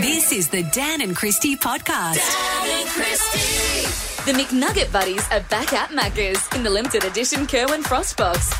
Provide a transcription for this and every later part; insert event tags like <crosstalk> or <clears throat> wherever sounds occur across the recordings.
This is the Dan and Christy podcast. Dan and Christy. The McNugget Buddies are back at Macca's in the limited edition Kerwin Frost Box.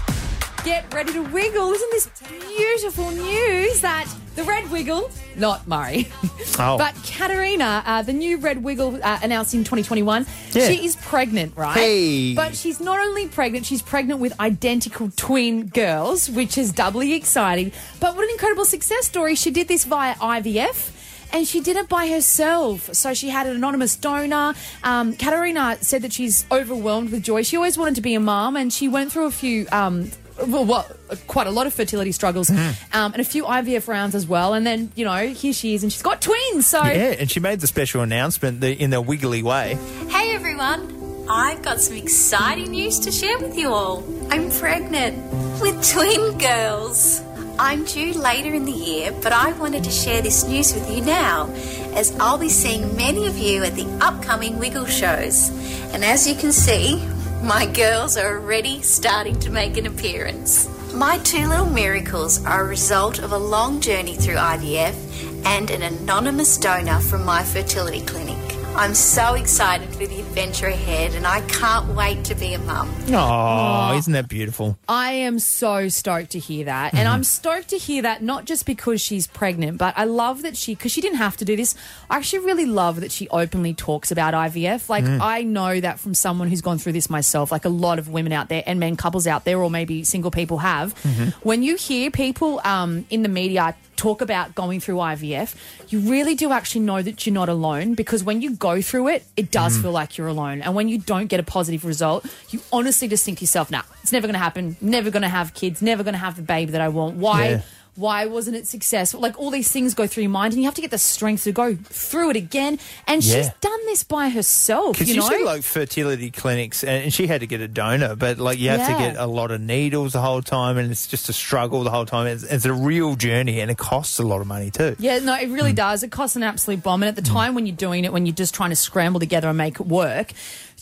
Get ready to wiggle. Isn't this beautiful news that the Red Wiggle, not Murray, <laughs> Oh. but Caterina, uh, the new Red Wiggle uh, announced in 2021, Yeah. she is pregnant, right? Hey. But she's not only pregnant, she's pregnant with identical twin girls, which is doubly exciting. But what an incredible success story. She did this via IVF. And she did it by herself. So she had an anonymous donor. Um, Caterina said that she's overwhelmed with joy. She always wanted to be a mom, and she went through a few um, well, well, quite a lot of fertility struggles Mm-hmm. um, and a few IVF rounds as well. And then, you know, here she is, and she's got twins. So Yeah, and she made the special announcement in a wiggly way. Hey everyone, I've got some exciting news to share with you all. I'm pregnant with twin girls. I'm due later in the year, but I wanted to share this news with you now, as I'll be seeing many of you at the upcoming Wiggle shows. And as you can see, my girls are already starting to make an appearance. My two little miracles are a result of a long journey through IVF and an anonymous donor from my fertility clinic. I'm so excited for the adventure ahead and I can't wait to be a mum. Oh, isn't that beautiful? I am so stoked to hear that. And I'm mm-hmm. stoked to hear that not just because she's pregnant, but I love that she, because she didn't have to do this, I actually really love that she openly talks about IVF. Like, mm. I know that from someone who's gone through this myself, like a lot of women out there and men couples out there, or maybe single people have. Mm-hmm. When you hear people um, in the media, talk about going through IVF, you really do actually know that you're not alone because when you go through it, it does mm. feel like you're alone. And when you don't get a positive result, you honestly just think to yourself, nah, it's never going to happen. Never going to have kids. Never going to have the baby that I want. Why? Yeah. Why wasn't it successful? Like all these things go through your mind, and you have to get the strength to go through it again. And she's done this by herself. Because You know, like fertility clinics, and, she had to get a donor, but like you have to get a lot of needles the whole time, and it's just a struggle the whole time. It's, it's a real journey, and it costs a lot of money too. Yeah, no, it Mm. really does. It costs an absolute bomb. And at the time when you're doing it, when you're just trying to scramble together and make it work,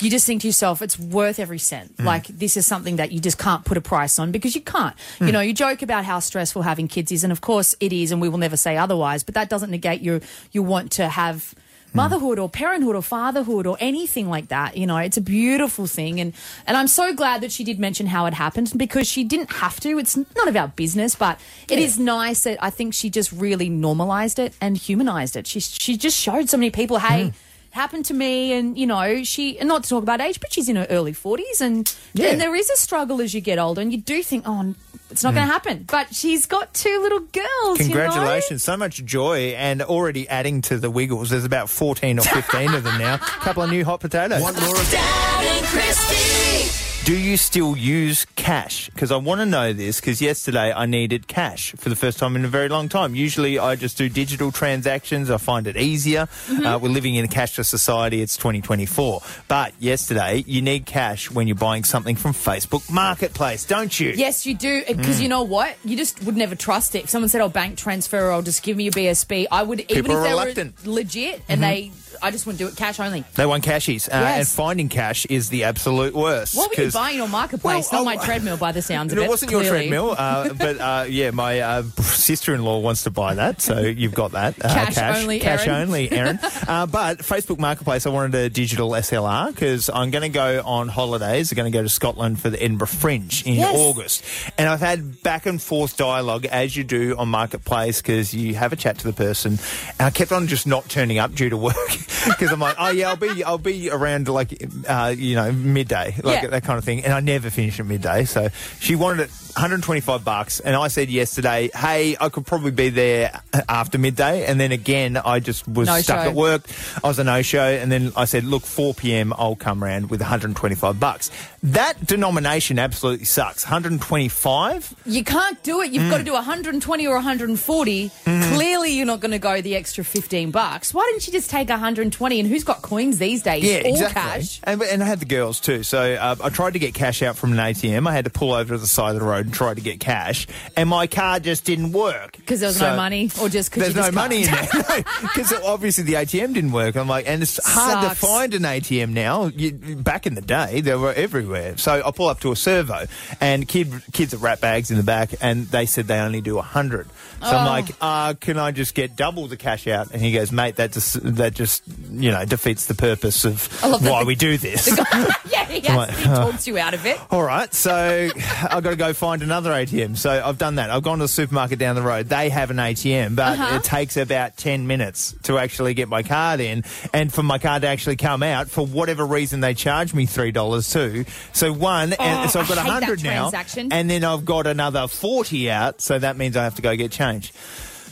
you just think to yourself, it's worth every cent. Mm. Like, this is something that you just can't put a price on because you can't. Mm. You know, you joke about how stressful having kids is, and of course it is, and we will never say otherwise, but that doesn't negate your, your want to have motherhood or parenthood or fatherhood or anything like that you know. It's a beautiful thing and and i'm so glad that she did mention how it happened because she didn't have to. It's none of our business but it is nice that i think she just really normalized it and humanized it. She she just showed so many people hey mm. happened to me and you know she and not to talk about age but she's in her early 40s and Yeah. and there is a struggle as you get older and you do think oh it's not going to happen but she's got two little girls you know? Congratulations. So much joy, and already adding to the Wiggles. There's about 14 or 15 of them now. A <laughs> couple of new hot potatoes. Want more of Dan and Christy. Do you still use cash? Because I want to know this because yesterday I needed cash for the first time in a very long time. Usually I just do digital transactions. I find it easier. Mm-hmm. Uh, we're living in a cashless society. It's 2024. But yesterday you need cash when you're buying something from Facebook Marketplace, don't you? Yes, you do. Mm. Because you know what? You just would never trust it. If someone said, "Oh, bank transfer," or I'll "Just give me your BSB," I would even People if they reluctant. Mm-hmm. were legit and they. I just wouldn't do it cash only. They want cashies. Uh, Yes. And finding cash is the absolute worst. What were you buying on marketplace? Well, Not my <laughs> treadmill, by the sounds of it. It wasn't your treadmill, uh, <laughs> but uh, yeah, my uh, sister-in-law wants to buy that, so you've got that. Uh, Cash only, cash Aaron. only, Aaron. <laughs> uh, but Facebook Marketplace, I wanted a digital SLR because I'm going to go on holidays. I'm going to go to Scotland for the Edinburgh Fringe in Yes. August, and I've had back and forth dialogue as you do on Marketplace because you have a chat to the person, and I kept on just not turning up due to work <laughs> because I'm like, oh yeah, I'll be, I'll be around like, uh, you know, midday, like Yeah. that kind of thing, and I never finish at midday. So she wanted it 125 bucks, and I said yesterday, hey, I could probably be there after midday, and then again, I just was No stuck show. at work. I was a no show, and then I said, look, 4 p.m. I'll come round with 125 bucks. That denomination absolutely sucks. 125. You can't do it. You've Mm. got to do 120 or 140. Mm-hmm. Clearly, you're not going to go the extra 15 bucks. Why didn't you just take 120? And who's got coins these days? Yeah, All exactly. cash. And, and I had the girls too. So uh, I tried to get cash out from an ATM. I had to pull over to the side of the road and tried to get cash, and my card just didn't work Because there was So- no money, or just because There's no money in there. <laughs> Because obviously the ATM didn't work. I'm like, and it's hard Sucks. to find an ATM now. You, back in the day, they were everywhere. So I pull up to a servo, and kid kids are rat bags in the back, and they said they only do hundred. So I'm Oh. like, uh, can I just get double the cash out? And he goes, mate, that just that just you know defeats the purpose of why the- we do this. <laughs> yeah, he, like, has, he talks you out of it. All right, so <laughs> I've got to go find another ATM. So I've done that. I've gone to the supermarket down the road. They have an ATM, but Uh-huh. it takes about 10 minutes to actually get my card in and for my card to actually come out. For whatever reason, they charge me $3 too. So one, and Oh, so I've got I 100 now. And then I've got another 40 out. So that means I have to go get change.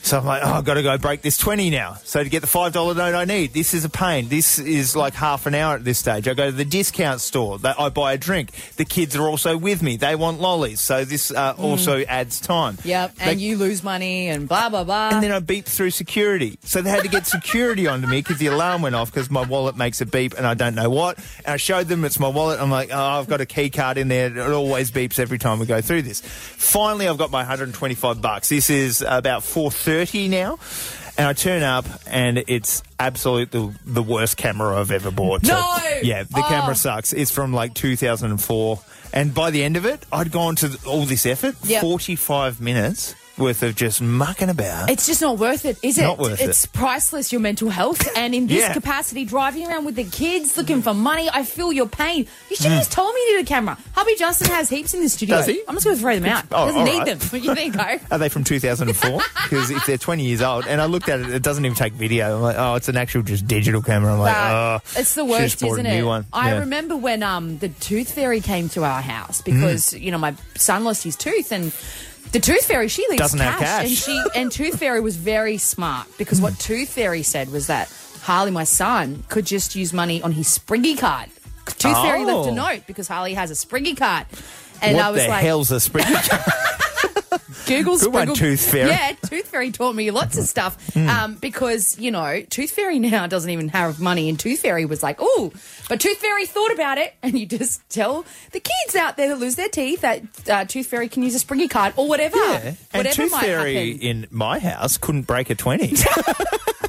So I'm like, oh, I've got to go break this 20 now. So to get the $5 note I need, this is a pain. This is like half an hour at this stage. I go to the discount store. They- I buy a drink. The kids are also with me. They want lollies. So this uh, also adds time. Yep, They- and you lose money and blah blah blah. and then I beep through security. So they had to get security <laughs> onto me because the alarm went off because my wallet makes a beep and I don't know what. And I showed them it's my wallet. I'm like, oh, I've got a key card in there. It always beeps every time we go through this. Finally, I've got my 125 bucks. This is about 4.30 now. And I turn up and it's absolutely the, the worst camera I've ever bought. So, No! yeah, the Oh. camera sucks. It's from like 2004. And by the end of it, I'd gone to all this effort, Yep. 45 minutes worth of just mucking about. It's just not worth it, is it? Not worth it. it's priceless, your mental health. And in this Yeah. capacity, driving around with the kids, looking for money, I feel your pain. You should have Mm. just told me you need a camera. Hubby Justin has heaps in the studio. Does he? I'm just going to throw them out. Oh, Doesn't need right. them. <laughs> You there you go. Are they from 2004? <laughs> Because if they're 20 years old, and I looked at it, it doesn't even take video. I'm like, oh, it's an actual just digital camera. I'm like, Uh, oh, it's the worst, isn't it? I remember when um, the tooth fairy came to our house because Mm. you know my son lost his tooth and. The tooth fairy, she leaves Doesn't have cash. And she and tooth fairy was very smart because what tooth fairy said was that Harley, my son, could just use money on his Spriggy card. Tooth fairy left a Oh. note because Harley has a Spriggy card, and what I was the like, hell's a spring? <laughs> Google Good one, Tooth Fairy. Yeah, Tooth Fairy taught me lots of stuff. <laughs> Um, because, you know, Tooth Fairy now doesn't even have money, and Tooth Fairy was like, oh, but Tooth Fairy thought about it, and you just tell the kids out there that lose their teeth that uh, Tooth Fairy can use a Spriggy card or whatever. yeah. And Whatever Tooth might Fairy happen. in my house couldn't break a 20. <laughs>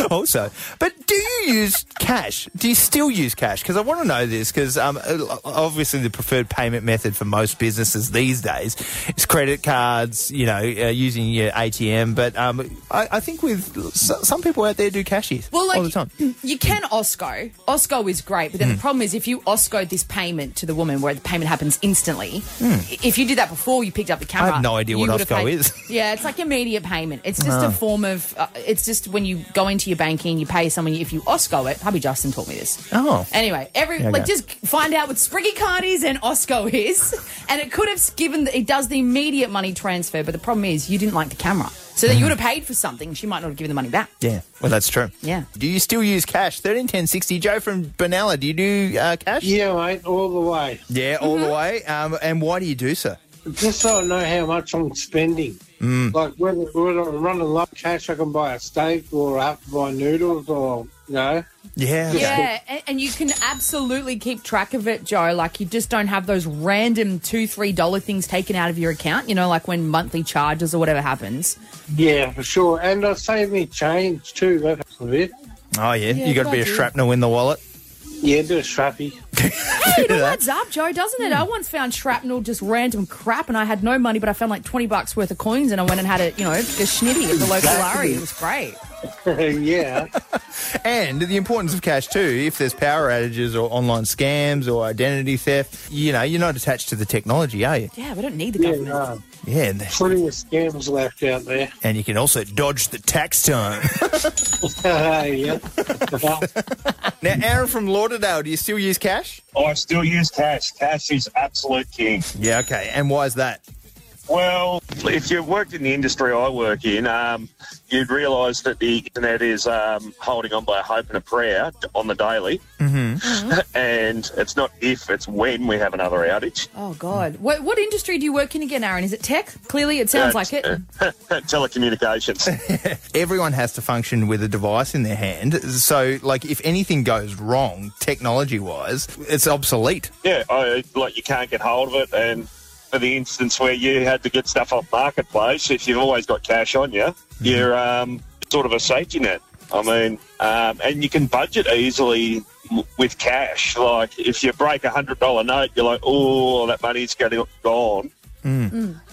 <laughs> also. But do you use cash? Do you still use cash? Because I want to know this because um, obviously the preferred payment method for most businesses these days is credit cards, you know, uh, using your ATM. But um, I, I think with s- some people out there do cashies Well, like all the time. <clears throat> you can Osko. Osko is great, but Hmm. then the problem is if you Osko this payment to the woman where the payment happens instantly, Hmm. if you did that before you picked up the camera, I have no idea what Osko paid- is. <laughs> Yeah, it's like immediate payment. It's just Ah. a form of. Uh, it's just when you go into your banking, you pay someone. If you Osko it, hubby Justin taught me this. Oh. Anyway, every Yeah, like okay. just find out what Spriggy card is and Osko is, and it could have given. The, it does the immediate money transfer, but the problem is you didn't like the camera, so that you would have paid for something. She might not have given the money back. Yeah, well, that's true. Yeah. Do you still use cash? Thirteen ten sixty. Joe from Benalla, do you do uh, cash? Yeah, mate, all the way. Yeah, all the way. Um, and why do you do so? Just so I know how much I'm spending. Mm. Like whether, whether I'm running low cash, I can buy a steak, or I have to buy noodles, or you know. Yeah. Yeah, and, and you can absolutely keep track of it, Joe. Like you just don't have those random two, three dollar things taken out of your account. You know, like when monthly charges or whatever happens. Yeah, for sure. And I save me change too. That helps a bit. Oh yeah, Yeah, you got to be a shrapnel in the wallet. Yeah, a bit of strappy. Hey, it <laughs> all adds up, Joe, doesn't it? I once found shrapnel, just random crap, and I had no money, but I found like twenty bucks worth of coins, and I went and had it, you know, a schnitty at the local Larry. It was great. <laughs> yeah. And the importance of cash too. If there's power outages or online scams or identity theft, you know, you're not attached to the technology, are you? Yeah, we don't need the Yeah, government. no. Yeah, and, Plenty of scams left out there. and you can also dodge the tax time. <laughs> <laughs> yeah. now, Aaron from Lauderdale, do you still use cash? Oh, I still use cash. Cash is absolute king. Yeah, okay. And why is that? Well, if you've worked in the industry I work in, um, you'd realise that the internet is um, holding on by a hope and a prayer on the daily. Mm-hmm. <laughs> and it's not if, it's when we have another outage. Oh God, what what industry do you work in again, Aaron? Is it tech? Clearly, it sounds Uh, like it. <laughs> Telecommunications. <laughs> Everyone has to function with a device in their hand. So, like, if anything goes wrong, technology wise, it's obsolete. yeah, I, like you can't get hold of it. And for the instance where you had to get stuff off marketplace, if you've always got cash on you, you're um, sort of a safety net. I mean, um, and you can budget easily with cash. Like if you break a hundred dollar note, you're like, oh, that money's going to gone.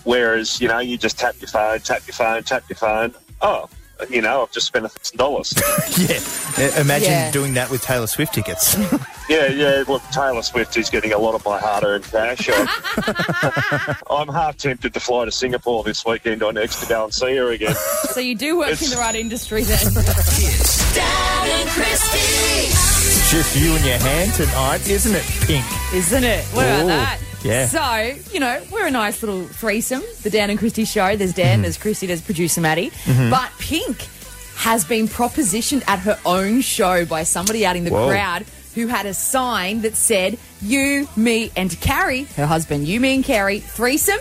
Whereas you know, you just tap your phone, tap your phone, tap your phone. Oh, you know, I've just spent a thousand dollars. <laughs> Yeah. Uh, Imagine Yeah. doing that with Taylor Swift tickets. <laughs> Yeah, yeah. Look, Taylor Swift is getting a lot of my hard-earned cash. I'm, <laughs> I'm half tempted to fly to Singapore this weekend on X to go and see her again. So you do work in the right industry then. Dan and Christy. Just you and your hand tonight, isn't it, Pink? Isn't it? What about Ooh, that? Yeah. So, you know, we're a nice little threesome, the Dan and Christy show. There's Mm-hmm. Dan, there's Christy, there's producer Maddie. But Pink has been propositioned at her own show by somebody out in the Whoa. crowd who had a sign that said, You, me, and Carrie, her husband, you, me, and Carrie, threesome.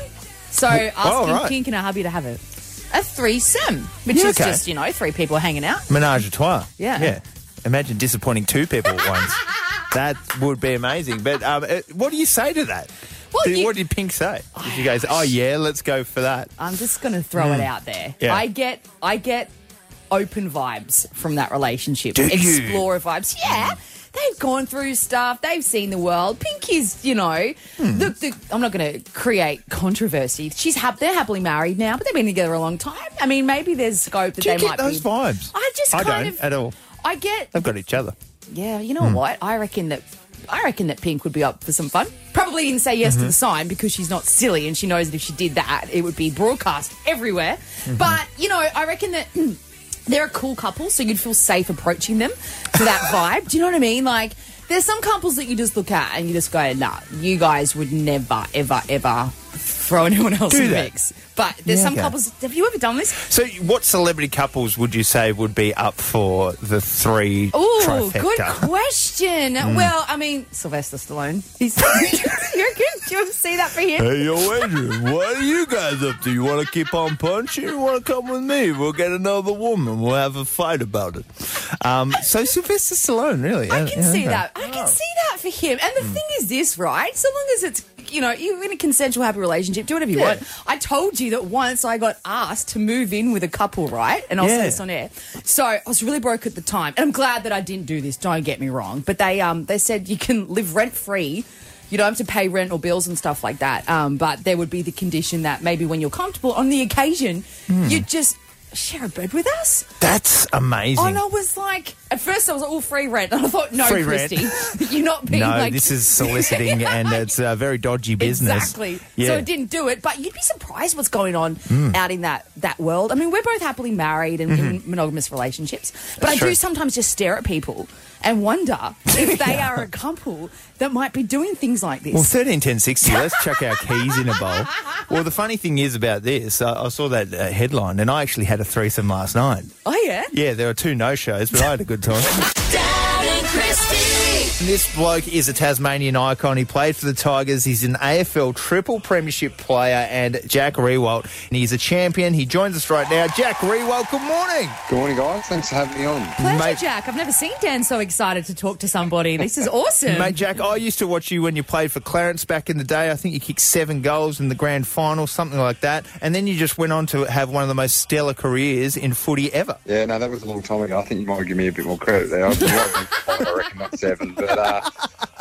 So asking oh, right. Pink and her hubby to have it a threesome, which Yeah, is okay. just, you know, three people hanging out. Menage a trois. Yeah. Yeah. Imagine disappointing two people at once. <laughs> That would be amazing. But um, uh, what do you say to that? Well, Did- you- what did Pink say? Did she goes, oh, yeah, let's go for that? I'm just going to throw it out there. Yeah. I get I get open vibes from that relationship. Do you? Explorer vibes. Yeah. They've gone through stuff. They've seen the world. Pink is, you know, Hmm. look, the, I'm not going to create controversy. She's hap- they're happily married now, but they've been together a long time. I mean, maybe there's scope that Do you they get might those be. vibes? I just I kind don't of at all. I get They've got each other. yeah, you know Hmm. what? I reckon that I reckon that Pink would be up for some fun. Probably didn't say yes to Mm-hmm. the sign because she's not silly and she knows that if she did that, it would be broadcast everywhere. Mm-hmm. But you know, I reckon that. <clears throat> They're a cool couple, so you'd feel safe approaching them for that <laughs> vibe. Do you know what I mean? Like, there's some couples that you just look at and you just go, nah, you guys would never, ever, ever throw anyone else Do in the that. mix. But there's Yeah, some okay. couples. Have you ever done this? So, what celebrity couples would you say would be up for the three Oh, trifecta? good question. Mm. Well, I mean, Sylvester Stallone. He's, <laughs> you reckon? Do you want to see that for him? Hey, yo, Adrian, what are you guys up to? You want to keep on punching? You want to come with me? We'll get another woman. We'll have a fight about it. Um, so Sylvester Stallone, really? I can see that. I can see that for him. And the Mm. thing is this, right? So long as it's, you know, you're in a consensual, happy relationship, do whatever you Yeah. want. I told you that once I got asked to move in with a couple, right? And I'll Yeah. say this on air. So I was really broke at the time. And I'm glad that I didn't do this. Don't get me wrong. But they, um, they said you can live rent free. You don't have to pay rent or bills and stuff like that. Um, but there would be the condition that maybe when you're comfortable, on the occasion, Hmm. you just share a bed with us. That's amazing. And I was like, at first I was like, all free rent. <laughs> And I thought, no, Free. Christy, <laughs> you're not being no, like. this is <laughs> soliciting and it's a very dodgy business. Exactly. Yeah. So I didn't do it, but you'd be surprised what's going on Mm. out in that that world. I mean, we're both happily married and in monogamous relationships, but That's I true. do sometimes just stare at people and wonder if they are a couple that might be doing things like this. Well, thirteen ten sixty. Let's chuck our keys in a bowl. Well, the funny thing is about this, I, I saw that uh, headline, and I actually had a threesome last night. oh yeah. Yeah, there were two no shows, but I had a good time. Dan. This bloke is a Tasmanian icon. He played for the Tigers. He's an AFL triple premiership player and Jack Riewoldt. And he's a champion. He joins us right now. Jack Riewoldt, good morning. Good morning, guys. Thanks for having me on. Pleasure, Mate- Jack. I've never seen Dan so excited to talk to somebody. This is awesome. Mate, Jack, I used to watch you when you played for Clarence back in the day. I think you kicked seven goals in the grand final, something like that. And then you just went on to have one of the most stellar careers in footy ever. Yeah, no, that was a long time ago. I think you might give me a bit more credit there. I, was five, I reckon, not seven. But uh,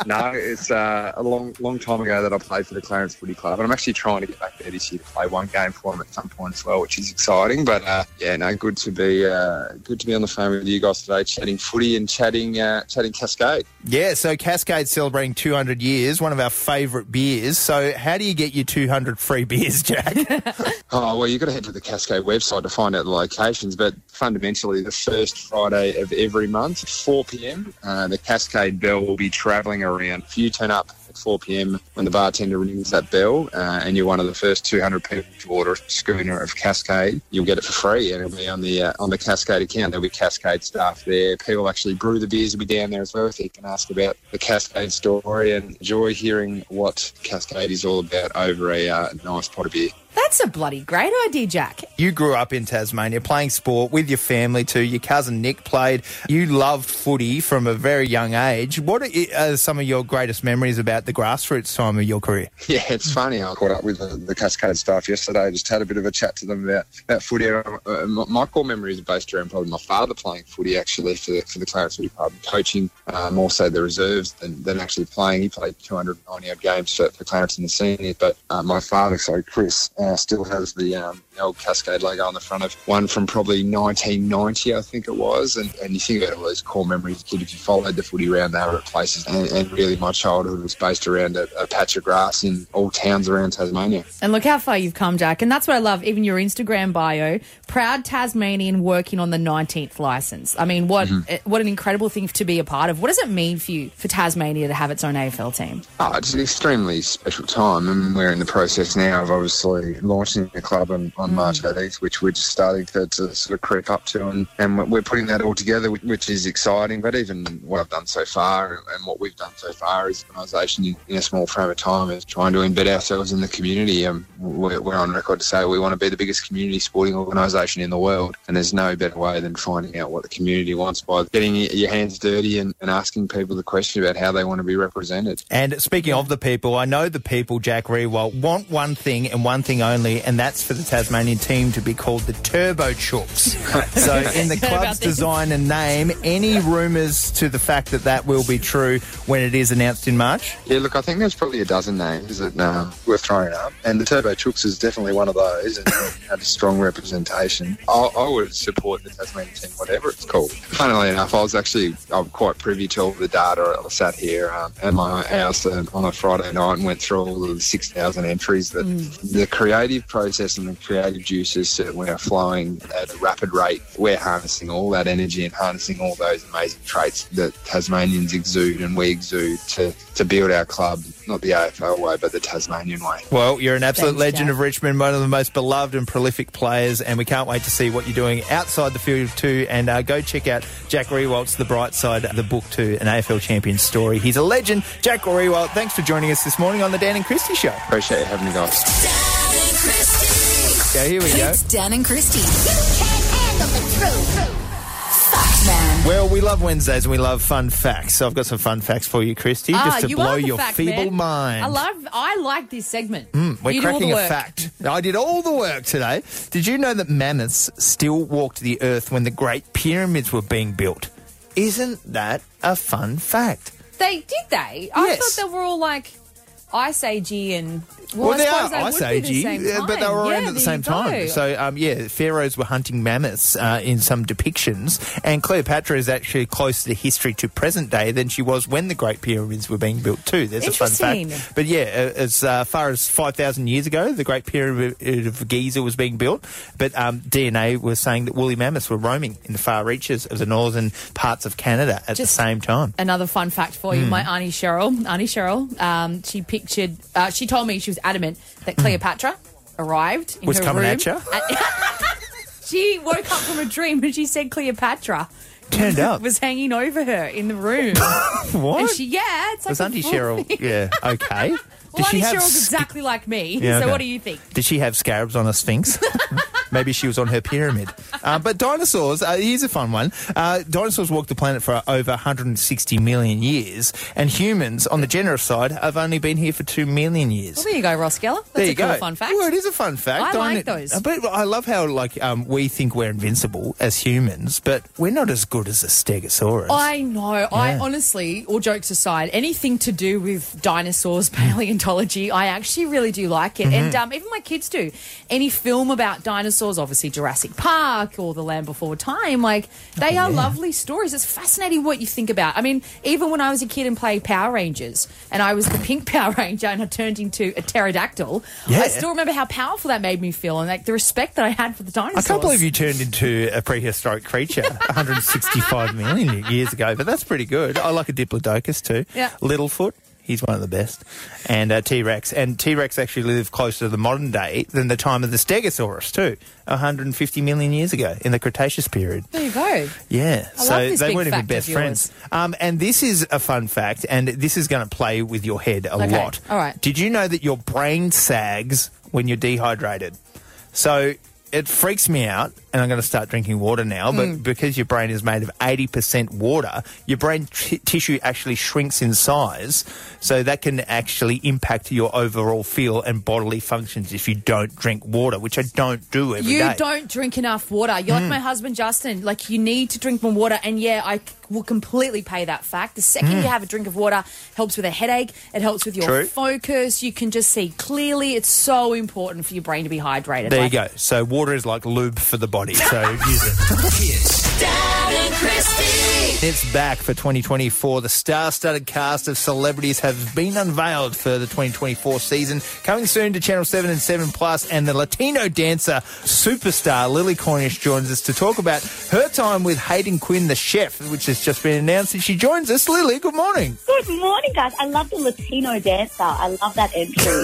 no, it's uh, a long, long time ago that I played for the Clarence Footy Club, and I'm actually trying to get back there this year to play one game for them at some point as well, which is exciting. But uh, yeah, no, good to be, uh, good to be on the phone with you guys today, chatting footy and chatting, uh, chatting Cascade. Yeah, so Cascade celebrating 200 years, one of our favourite beers. So, how do you get your 200 free beers, Jack? <laughs> Oh, well, you've got to head to the Cascade website to find out the locations, but fundamentally, the first Friday of every month, 4 p.m., uh, the Cascade Bell will be travelling around. If you turn up at 4 p.m. when the bartender rings that bell uh, and you're one of the first 200 people to order a schooner of Cascade, you'll get it for free and it'll be on the uh, on the Cascade account. There'll be Cascade staff there. People actually brew the beers will be down there as well, so you can ask about the Cascade story and enjoy hearing what Cascade is all about over a uh, nice pot of beer. That's a bloody great idea, Jack. You grew up in Tasmania playing sport with your family too. Your cousin Nick played. You loved footy from a very young age. What are are some of your greatest memories about the grassroots time of your career? <laughs> Yeah, it's funny. I caught up with the, the Cascade staff yesterday. Just had a bit of a chat to them about, about footy. Uh, my, my core memories are based around probably my father playing footy actually for the, for the Clarence Footy Club, coaching uh, more so the reserves than, than actually playing. He played 290 odd games for, for Clarence in the seniors, but uh, my father, so Chris, uh, still has the um, old Cascade logo on the front of one from probably 1990, I think it was. And, and you think about all those core memories, kid, if you followed the footy around, they were at places. And, and really, my childhood was based around a, a patch of grass in all towns around Tasmania. And look how far you've come, Jack. And that's what I love. Even your Instagram bio, proud Tasmanian working on the 19th license. I mean, what eh, what an incredible thing to be a part of. What does it mean for you for Tasmania to have its own AFL team? Oh, it's an extremely special time, and we're in the process now of obviously launching the club on, on March 18th, which we're just starting to, to sort of creep up to, and, and we're putting that all together, which- is exciting. But even what I've done so far and what we've done so far as an organisation in, in a small frame of time is trying to embed ourselves in the community. Um, we're, we're on record to say we want to be the biggest community sporting organisation in the world, and there's no better way than finding out what the community wants by getting your hands dirty and, and asking people the question about how they want to be represented. And speaking of the people, I know the people, Jack Riewoldt, want one thing and one thing only, and that's for the Tasmanian team to be called the Turbo Chooks. <laughs> so, in the club's this. design and name, any rumours to the fact that that will be true when it is announced in March? Yeah, look, I think there's probably a dozen names that um, worth throwing up, and the Turbo Chooks is definitely one of those, and <laughs> had a strong representation. I, I would support the Tasmanian team, whatever it's called. Funnily enough, I was actually I'm quite privy to all the data. I sat here um, at my house uh, on a Friday night and went through all of the 6,000 entries. That the creative process and the creative juices certainly are flowing at a rapid rate. We're harnessing all that energy and harnessing all those amazing traits that Tasmanians exude and we exude to, to build our club, not the AFL way, but the Tasmanian way. Well, you're an absolute Thanks, legend Jack. of Richmond, one of the most beloved and prolific players, and we can't wait to see what you're doing outside the field too. And uh, go check out Jack Riewoldt's The Bright Side, the book to an AFL champion story. He's a legend. Jack Riewoldt, thanks for joining us this morning on the Dan and Christy Show. Appreciate you having me, guys. Dan and Christy. Okay, here we go. It's Dan and Christy. You can't handle Fact man. Well, we love Wednesdays and we love fun facts. So I've got some fun facts for you, Christy, just Ah, to you blow are the your fact feeble man. mind. I love. I like this segment. We're you do all cracking the a work. fact. I did all the work today. Did you know that mammoths still walked the earth when the Great Pyramids were being built? Isn't that a fun fact? They did they? I Yes. thought they were all like ice agey and. Well, Well, they are ice would be the agey, uh, but they were around Yeah, at the same go. time. So, um, yeah, pharaohs were hunting mammoths uh, in some depictions, and Cleopatra is actually closer to history to present day than she was when the Great Pyramids were being built too. There's a fun fact. But yeah, uh, as uh, far as 5,000 years ago, the Great Pyramid of Giza was being built, but um, DNA was saying that woolly mammoths were roaming in the far reaches of the northern parts of Canada at the same time. Another fun fact for you: Hmm. my auntie Cheryl, auntie Cheryl, um, she pictured. Uh, she told me she was adamant that Cleopatra arrived in Hmm. Was her coming room. at ya? <laughs> she woke up from a dream and she said Cleopatra Turned up. <laughs> was hanging over her in the room. <laughs> what? and she, yeah, it's like was a Auntie full Cheryl? thing. Yeah, okay. Well, Auntie Cheryl's sk- exactly like me. Yeah, so okay. what do you think? Did she have scarabs on a sphinx? Maybe she was on her pyramid. Uh, but dinosaurs, uh, here's a fun one. Uh, dinosaurs walked the planet for over 160 million years, and humans, on the generous side, have only been here for 2 million years. Well, there you go, Ross Geller. That's there a you cool go. fun fact. Well, it is a fun fact. I like those. Uh, But I love how like um, we think we're invincible as humans, but we're not as good as a Stegosaurus. I know. I honestly, all jokes aside, anything to do with dinosaurs, <laughs> paleontology, I actually really do like it. Mm-hmm. And um, even my kids do. Any film about dinosaurs, obviously Jurassic Park or The Land Before Time, like they Oh, are lovely stories. It's fascinating what you think about. I mean, even when I was a kid and played Power Rangers, and I was the pink <laughs> Power Ranger and I turned into a pterodactyl, Yeah. I still remember how powerful that made me feel and like the respect that I had for the dinosaurs. I dinosaurs. can't believe you turned into a prehistoric creature <laughs> 165 million years ago, but that's pretty good. I like a Diplodocus too. Yeah. Littlefoot, he's one of the best. And uh, T Rex. And T Rex actually lived closer to the modern day than the time of the Stegosaurus too, 150 million years ago in the Cretaceous period. There you go. Yeah, I so they weren't even best friends. Um, and this is a fun fact, and this is going to play with your head a Okay, lot. all right. Did you know that your brain sags when you're dehydrated. So it freaks me out, and I'm going to start drinking water now. But because your brain is made of 80% water, your brain t- tissue actually shrinks in size. So that can actually impact your overall feel and bodily functions if you don't drink water, which I don't do every You day. don't drink enough water. You're Mm. like my husband Justin. Like you need to drink more water. And yeah, I will completely pay that fact. The second Mm. you have a drink of water, helps with a headache. It helps with your True. focus. You can just see clearly. It's so important for your brain to be hydrated. There Like, you go. So water is like lube for the body. So use it. Dan and Christy. It's back for 2024. The star-studded cast of celebrities have been unveiled for the 2024 season. Coming soon to Channel 7 and 7 Plus, and the Latino dancer superstar Lily Cornish joins us to talk about her time with Hayden Quinn, the chef, which has just been announced. And she joins us. Lily, good morning. Good morning, guys. I love the Latino dancer. I love that entry.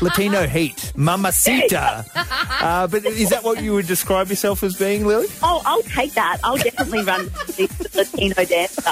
<laughs> Latino heat, mamacita. <laughs> Uh, but is that what you would describe yourself as being, Lily? oh, I'll take that. I'll definitely run <laughs> the Latino dancer.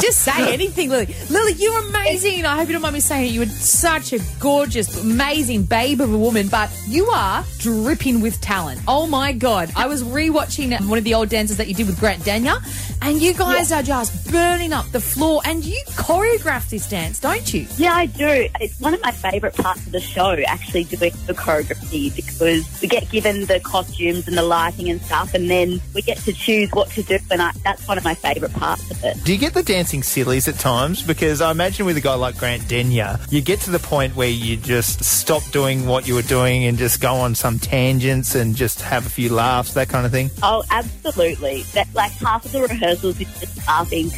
Just say anything, Lily. Lily, you're amazing. I hope you don't mind me saying it. You are such a gorgeous, amazing babe of a woman, but you are dripping with talent. Oh my God. I was rewatching one of the old dances that you did with Grant Denyer, and you guys are just burning up the floor, and you choreographed this dance, don't you? Yeah, I do. It's one of my favourite parts of the show, actually, doing the choreography, because we get given the costumes and the lighting and stuff, and then we get to choose what to do, and I, that's one of my favourite parts of it. Do you get the dancing sillies at times? Because I imagine with a guy like Grant Denyer, you get to the point where you just stop doing what you were doing and just go on some tangents and just have a few laughs, that kind of thing. Oh, absolutely. That like half of the rehearsals is just laughing.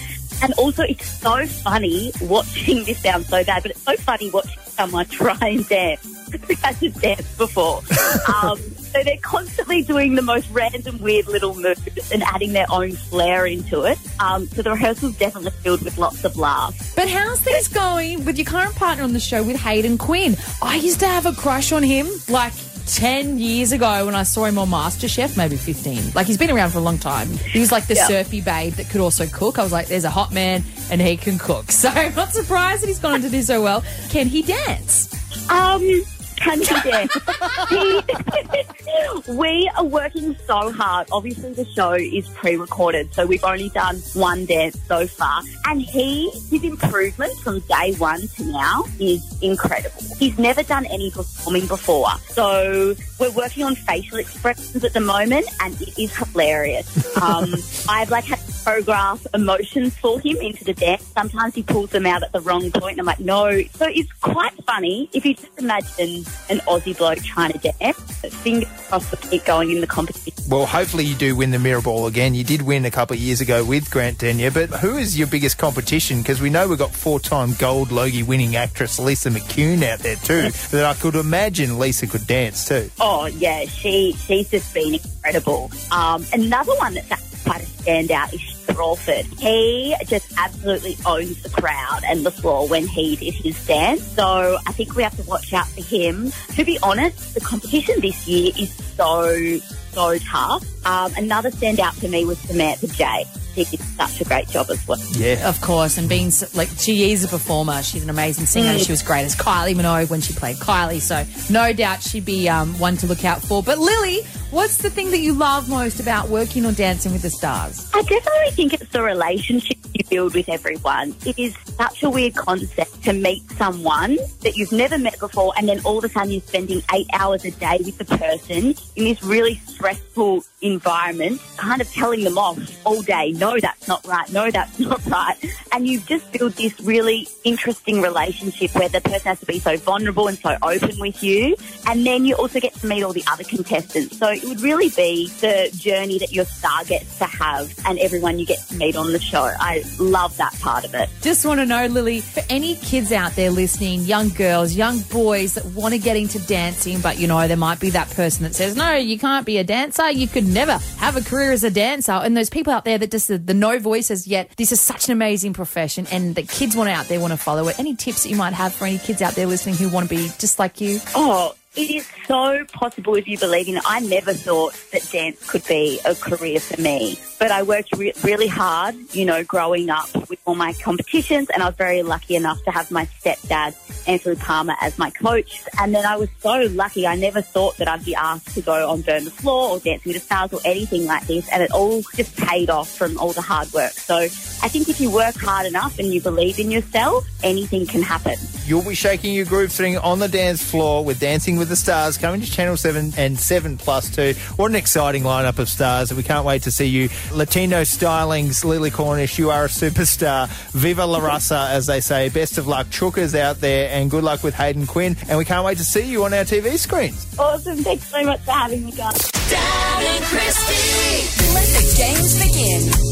And also it's so funny watching this sounds so bad, but it's so funny watching someone try and dance who hasn't danced before. <laughs> um, so they're constantly doing the most random, weird little moves and adding their own flair into it. Um, so the rehearsal's definitely filled with lots of laughs. But how's things going with your current partner on the show with Hayden Quinn? I used to have a crush on him like 10 years ago when I saw him on MasterChef, maybe 15. Like he's been around for a long time. He was like the Yeah. surfy babe that could also cook. I was like, there's a hot man and he can cook. <laughs> So I'm not surprised that he's gone on to do so well. Can he dance? Um, dance? He- <laughs> <laughs> we are working so hard. Obviously, the show is pre-recorded, so we've only done one dance so far. And he, his improvement from day one to now is incredible. He's never done any performing before, so we're working on facial expressions at the moment, and it is hilarious. <laughs> Um, I've like had to choreograph emotions for him into the dance. Sometimes he pulls them out at the wrong point, and I'm like, no. So it's quite funny if you just imagine an Aussie bloke trying to dance. Fingers crossed to keep going in the competition. Well, hopefully you do win the mirror ball again. You did win a couple of years ago with Grant Denyer, but who is your biggest competition? Because we know we've got four-time gold Logie winning actress Lisa McCune out there too. <laughs> that I could imagine Lisa could dance too. Oh yeah, she she's just been incredible. Um, another one that's actually quite a standout is Crawford. He just absolutely owns the crowd and the floor when he did his dance. So I think we have to watch out for him. To be honest, the competition this year is so so tough. Um, another standout for me was Samantha J. She did such a great job as well. Yeah. Of course, and being like she is a performer. She's an amazing singer. Mm. She was great as Kylie Minogue when she played Kylie. So no doubt she'd be um, one to look out for. But Lily, what's the thing that you love most about working or dancing with the stars? I definitely think it's the relationship you build with everyone. It is such a weird concept to meet someone that you've never met before, and then all of a sudden you're spending eight hours a day with the person in this really stressful environment, kind of telling them off all day. No, that's not right. No, that's <laughs> not right. And you've just built this really interesting relationship where the person has to be so vulnerable and so open with you. And then you also get to meet all the other contestants. So it would really be the journey that your star gets to have and everyone you get to meet on the show. I love that part of it. Just want to know, Lily, for any kids out there listening, young girls, young boys that want to get into dancing, but you know, there might be that person that says, no, you can't be a dancer. You could never have a career as a dancer. And those people out there that just the, the no voices yet, this is such an amazing profession and the kids want out there want to follow it. Any tips that you might have for any kids out there listening who want to be just like you? Oh, it is so possible if you believe in it. I never thought that dance could be a career for me, but I worked re- really hard, you know, growing up with all my competitions, and I was very lucky enough to have my stepdad Andrew Palmer as my coach. And then I was so lucky. I never thought that I'd be asked to go on Burn the Floor or Dancing with the Stars or anything like this. And it all just paid off from all the hard work. So I think if you work hard enough and you believe in yourself, anything can happen. You'll be shaking your groove sitting on the dance floor with Dancing with the Stars coming to Channel 7 and 7 Plus 2. What an exciting lineup of stars. We can't wait to see you. Latino stylings, Lily Cornish, you are a superstar. Viva La Raza, as they say. Best of luck. Chooka's out there and good luck with Hayden Quinn. And we can't wait to see you on our TV screens. Awesome. Thanks so much for having me, guys. Dan and Christy. Let the games begin.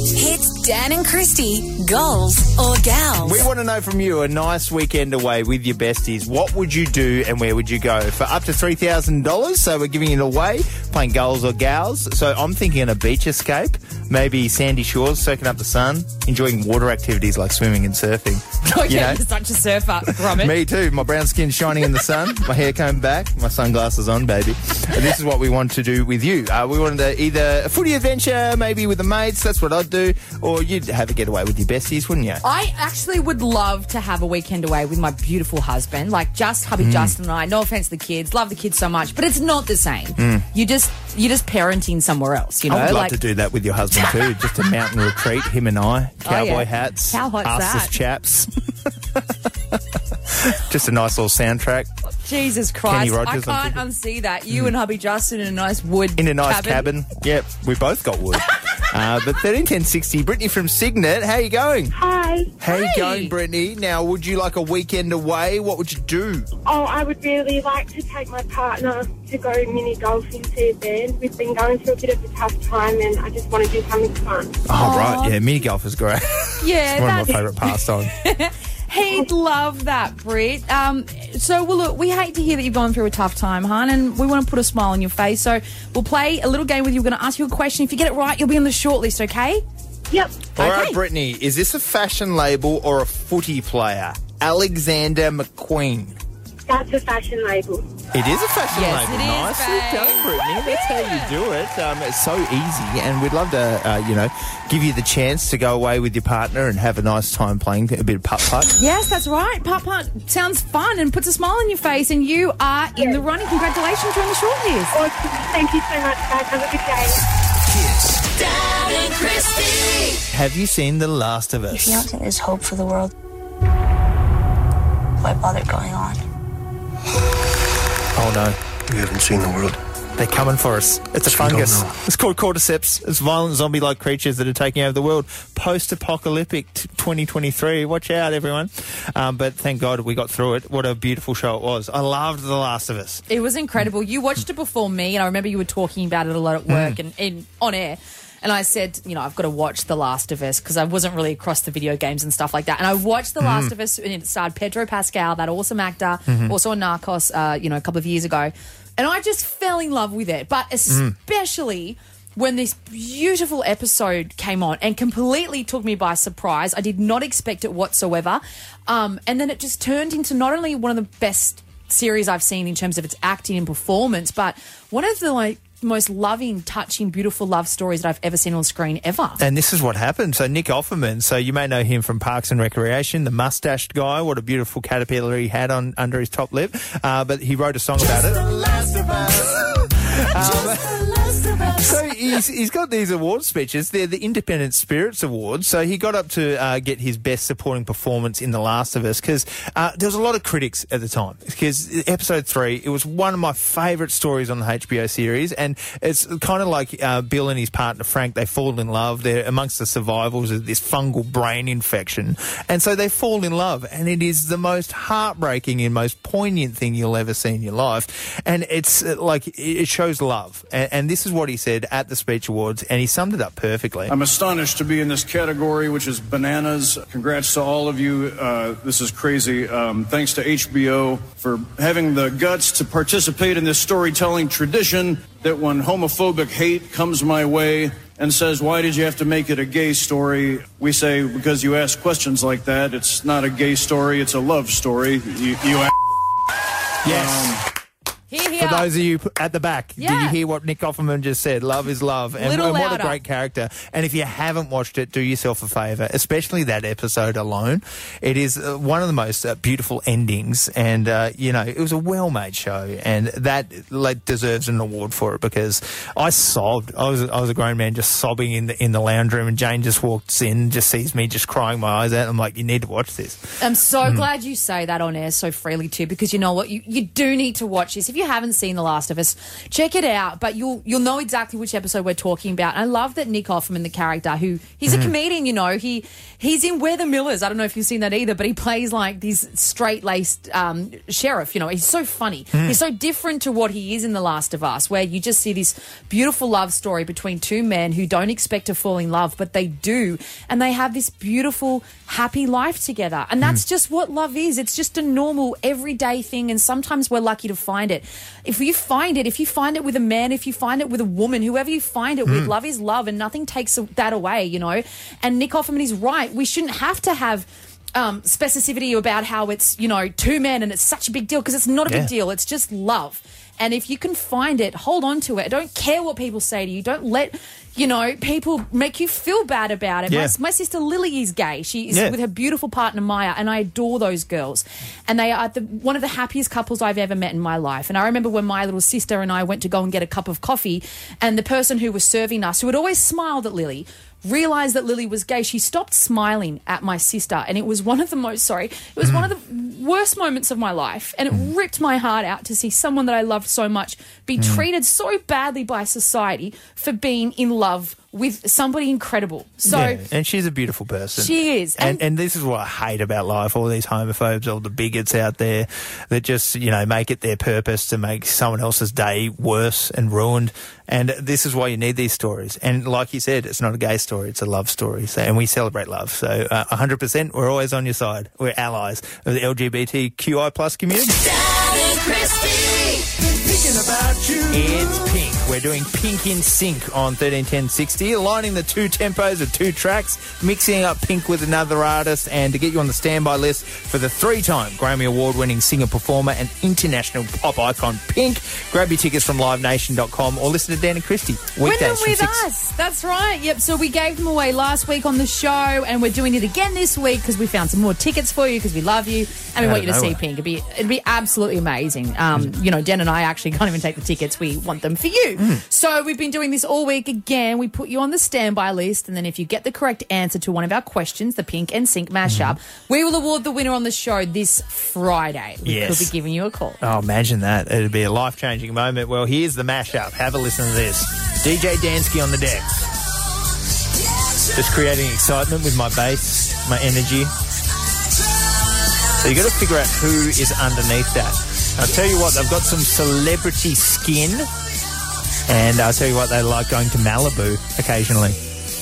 Hits Dan and Christy, goals or gals. We want to know from you a nice weekend away with your besties. What would you do and where would you go? For up to $3,000, so we're giving it away, playing goals or gals. So I'm thinking a beach escape, maybe sandy shores, soaking up the sun, enjoying water activities like swimming and surfing. <laughs> Oh, You yeah, know? you're such a surfer, Gromit. Me too. My brown skin shining in the sun, <laughs> my hair combed back, my sunglasses on, baby. And this is what we want to do with you. Uh, we wanted to either a footy adventure, maybe with the mates, that's what I'd do, or you'd have a getaway with your besties, wouldn't you? I actually would love to have a weekend away with my beautiful husband, like just hubby Mm. Justin and I. No offense to the kids, love the kids so much, but it's not the same. You just you're just parenting somewhere else, you know. Mm. I would love like to do that with your husband too. <laughs> Just a mountain retreat, him and I, cowboy Oh, yeah. hats, How hot's that? chaps. <laughs> <laughs> Just a nice little soundtrack Jesus Christ, Rogers, I'm I can't unsee that. You and hubby Justin in a nice wood in a nice cabin. Yep, we both got wood. <laughs> uh, but thirteen ten sixty, Brittany from Cygnet. How you going? Hi. How you going, Brittany? Now, would you like a weekend away? What would you do? Oh, I would really like to take my partner to go mini golfing to band. We've been going through a bit of a tough time and I just want to do something fun. Oh, right, yeah, mini golf is great. Yeah, <laughs> it's one of that's- my favourite pastimes. He'd love that, Brit. Um, so, well, look, we hate to hear that you've gone through a tough time, hon, and we want to put a smile on your face. So, we'll play a little game with you. We're going to ask you a question. If you get it right, you'll be on the shortlist, okay? Yep. All right, Okay. Brittany, is this a fashion label or a footy player? Alexander McQueen. That's a fashion label. It is a fashion Yes, label. it is, Nicely babe. done, Brittany. That's how you do it. Um, it's so easy, and we'd love to, uh, you know, give you the chance to go away with your partner and have a nice time playing a bit of putt putt. Yes, that's right. Putt putt sounds fun and puts a smile on your face, and you are in the running. Congratulations, on the shortlist. Awesome. Thank you so much, guys. Have a good day. Dan and Christy. Have you seen The Last of Us? If Us? you don't think there's hope for the world, why bother going on? Oh no, We haven't seen the world. they're coming for us. It's a We fungus. It's called cordyceps. It's violent zombie-like creatures that are taking over the world. Post-apocalyptic 2023. Watch out, everyone. Um, but thank God we got through it. What a beautiful show it was. I loved The Last of Us. It was incredible. You watched it before me, and I remember you were talking about it a lot at work and, and on air. And I said, you know, I've got to watch The Last of Us because I wasn't really across the video games and stuff like that. And I watched The Last of Us, and it starred Pedro Pascal, that awesome actor, also on Narcos, uh, you know, a couple of years ago. And I just fell in love with it, but especially when this beautiful episode came on and completely took me by surprise. I did not expect it whatsoever. Um, and then it just turned into not only one of the best series I've seen in terms of its acting and performance, but one of the like most loving, touching, beautiful love stories that I've ever seen on screen ever. And this is what happened. So Nick Offerman, so you may know him from Parks and Recreation, the mustached guy. What a beautiful caterpillar he had on under his top lip. Uh, but he wrote a song about it. <laughs> So he's, he's got these award speeches. They're the Independent Spirits Awards. So he got up to uh, get his best supporting performance in The Last of Us because uh, there was a lot of critics at the time. Because episode three, it was one of my favourite stories on the HBO series, and it's kind of like uh, Bill and his partner Frank. They fall in love. They're amongst the survivals of this fungal brain infection, and so they fall in love. And it is the most heartbreaking and most poignant thing you'll ever see in your life. And it's uh, like it- it shows love. And, and this is what he said at the Speech Awards, and he summed it up perfectly. I'm astonished to be in this category, which is bananas. Congrats to all of you. Uh, this is crazy. Um, thanks to HBO for having the guts to participate in this storytelling tradition that when homophobic hate comes my way and says, Why did you have to make it a gay story? We say, Because you ask questions like that. It's not a gay story, it's a love story. You, you ask. Yes. Here, For those of you at the back, did Yeah. you hear what Nick Offerman just said? Love is love. And, and what a great character. And if you haven't watched it, do yourself a favour, especially that episode alone. It is uh, one of the most uh, beautiful endings. And, uh, you know, it was a well made show. And that like, deserves an award for it because I sobbed. I was, I was a grown man just sobbing in the, in the lounge room. And Jane just walks in, just sees me just crying my eyes out. I'm like, you need to watch this. I'm so Mm. glad you say that on air so freely too, because you know what, you, you do need to watch this. If you haven't seen The Last of Us, check it out. But you'll you'll know exactly which episode we're talking about. I love that Nick Offerman, the character, who he's a Mm. comedian, you know, he he's in We're the Millers. I don't know if you've seen that either, but he plays like this straight laced um, sheriff. You know, he's so funny. Mm. He's so different to what he is in The Last of Us, where you just see this beautiful love story between two men who don't expect to fall in love, but they do, and they have this beautiful, happy life together. And that's just what love is. It's just a normal, everyday thing, and sometimes we're lucky to find it. If you find it, if you find it with a man, if you find it with a woman, whoever you find it with, Mm. love is love, and nothing takes that away, you know. And Nick Offerman is right. We shouldn't have to have. Um, specificity about how it's you know two men and it's such a big deal because it's not a Yeah. big deal it's just love and if you can find it hold on to it. Don't care what people say to you. Don't let you know people make you feel bad about it. My, my sister lily is gay. She is Yeah. with her beautiful partner maya and i adore those girls. And they are the, one of the happiest couples i've ever met in my life. And i remember when my little sister and i went to go and get a cup of coffee and the person who was serving us who had always smiled at lily realized that Lily was gay, she stopped smiling at my sister. And it was one of the most, sorry, it was one of the worst moments of my life. And it ripped my heart out to see someone that I loved so much be Mm. treated so badly by society for being in love with somebody incredible. So. Yeah, and she's a beautiful person. She is. And, and this is what I hate about life all these homophobes, all the bigots out there that just, you know, make it their purpose to make someone else's day worse and ruined. And this is why you need these stories. And like you said, it's not a gay story, it's a love story. So, and we celebrate love. So uh, 100%, we're always on your side. We're allies of the LGBTQI plus community. Dan and Christy. Thinking about you. It's Pink. We're doing Pink in Sync on 131060, aligning the two tempos of two tracks, mixing up Pink with another artist, and to get you on the standby list for the three time Grammy Award winning singer performer and international pop icon Pink. Grab your tickets from livenation.com or listen to Dan and Christy Win them weekdays from with 6 us. That's right. Yep. So we gave them away last week on the show, and we're doing it again this week because we found some more tickets for you because we love you and we Out want you to see. Pink. It'd be it'd be absolutely amazing. Um, you know, Dan and I actually can't even take the tickets. We want them for you. Hmm. So we've been doing this all week again. We put you on the standby list, and then if you get the correct answer to one of our questions, the Pink and Sync mashup, hmm. we will award the winner on the show this Friday. We Yes. could be giving you a call. Oh, imagine that. It'd be a life changing moment. Well, here's the mashup. Have a listen to this. DJ Dansky on the deck. Just creating excitement with my bass, my energy. So you got to figure out who is underneath that. I'll tell you what, they've got some celebrity skin. And I'll tell you what, they like going to Malibu occasionally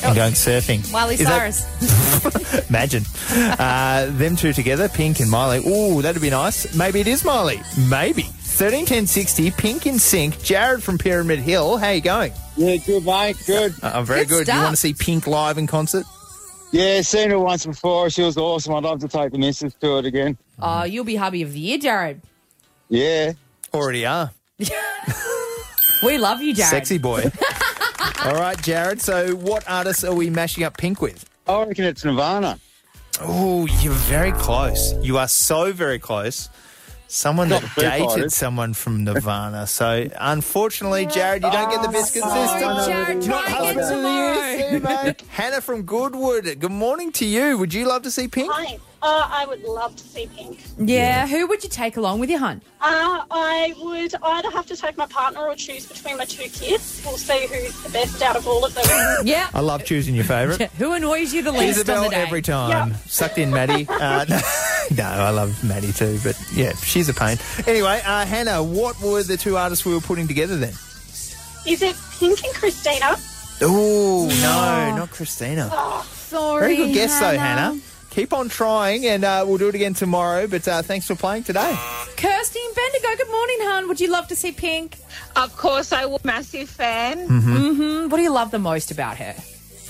and going surfing. Miley Is that- Cyrus. <laughs> Imagine. Uh, them two together, Pink and Miley. Ooh, that'd be nice. Maybe it is Miley. Maybe. 131060, Pink in Sync. Jared from Pyramid Hill. How you going? Yeah, good, mate. Good. Uh, I'm very Good good. You want to see Pink live in concert? Yeah, seen her once before. She was awesome. I'd love to take the missus to it again. Oh, you'll be hubby of the year, Jared. Yeah. Already are. <laughs> We love you, Jared. Sexy boy. <laughs> All right, Jared. So, what artists are we mashing up Pink with? I reckon it's Nirvana. Oh, you're very close. You are so very close. Someone that dated close. someone from Nirvana. So, unfortunately, Jared, you don't get the biscuits this oh, time. Jared, Not try husband again of the year, tomorrow. mate. <laughs> Hannah from Goodwood. Good morning to you. Would you love to see Pink? Hi. Uh, I would love to see Pink. Yeah, who would you take along with you, hun? Uh, I would either have to take my partner or choose between my two kids. We'll see who's the best out of all of them. <laughs> yeah. I love choosing your favourite. <laughs> Who annoys you the least Isabel on the day? every time. Sucked in Maddie. <laughs> Uh, no, no, I love Maddie too, but yeah, she's a pain. Anyway, uh, Hannah, what were the two artists we were putting together then? Is it Pink and Christina? Oh, no, not Christina. Sorry. Very good guess, though, Hannah. Hannah. Keep on trying, and uh, we'll do it again tomorrow. But uh, thanks for playing today. Kirsty and Bendigo, good morning, hun. Would you love to see Pink? Of course, I will. Massive fan. Mm-hmm. What do you love the most about her?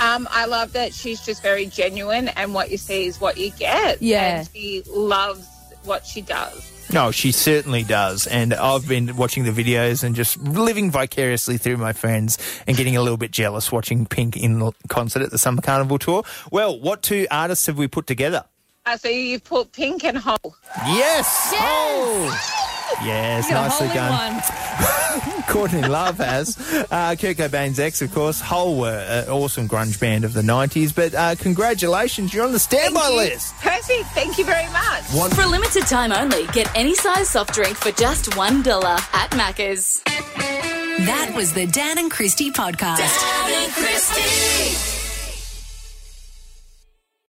Um, I love that she's just very genuine, and what you see is what you get. Yeah. and she loves what she does. No, she certainly does. And I've been watching the videos and just living vicariously through my friends and getting a little bit jealous watching Pink in concert at the Summer Carnival Tour. Well, what two artists have we put together? Uh, I see you've put Pink and Hole. Yes! Yes, You got a nicely hole in done. <laughs> Courtney Love has. Uh, Kurt Cobain's ex, of course. Hole were an awesome grunge band of the 90s. But uh, congratulations, you're on the standby Thank you. list. Perfect. Thank you very much. For a limited time only, get any size soft drink for just $1 at Macca's. That was the Dan and Christy podcast. Dan and Christy.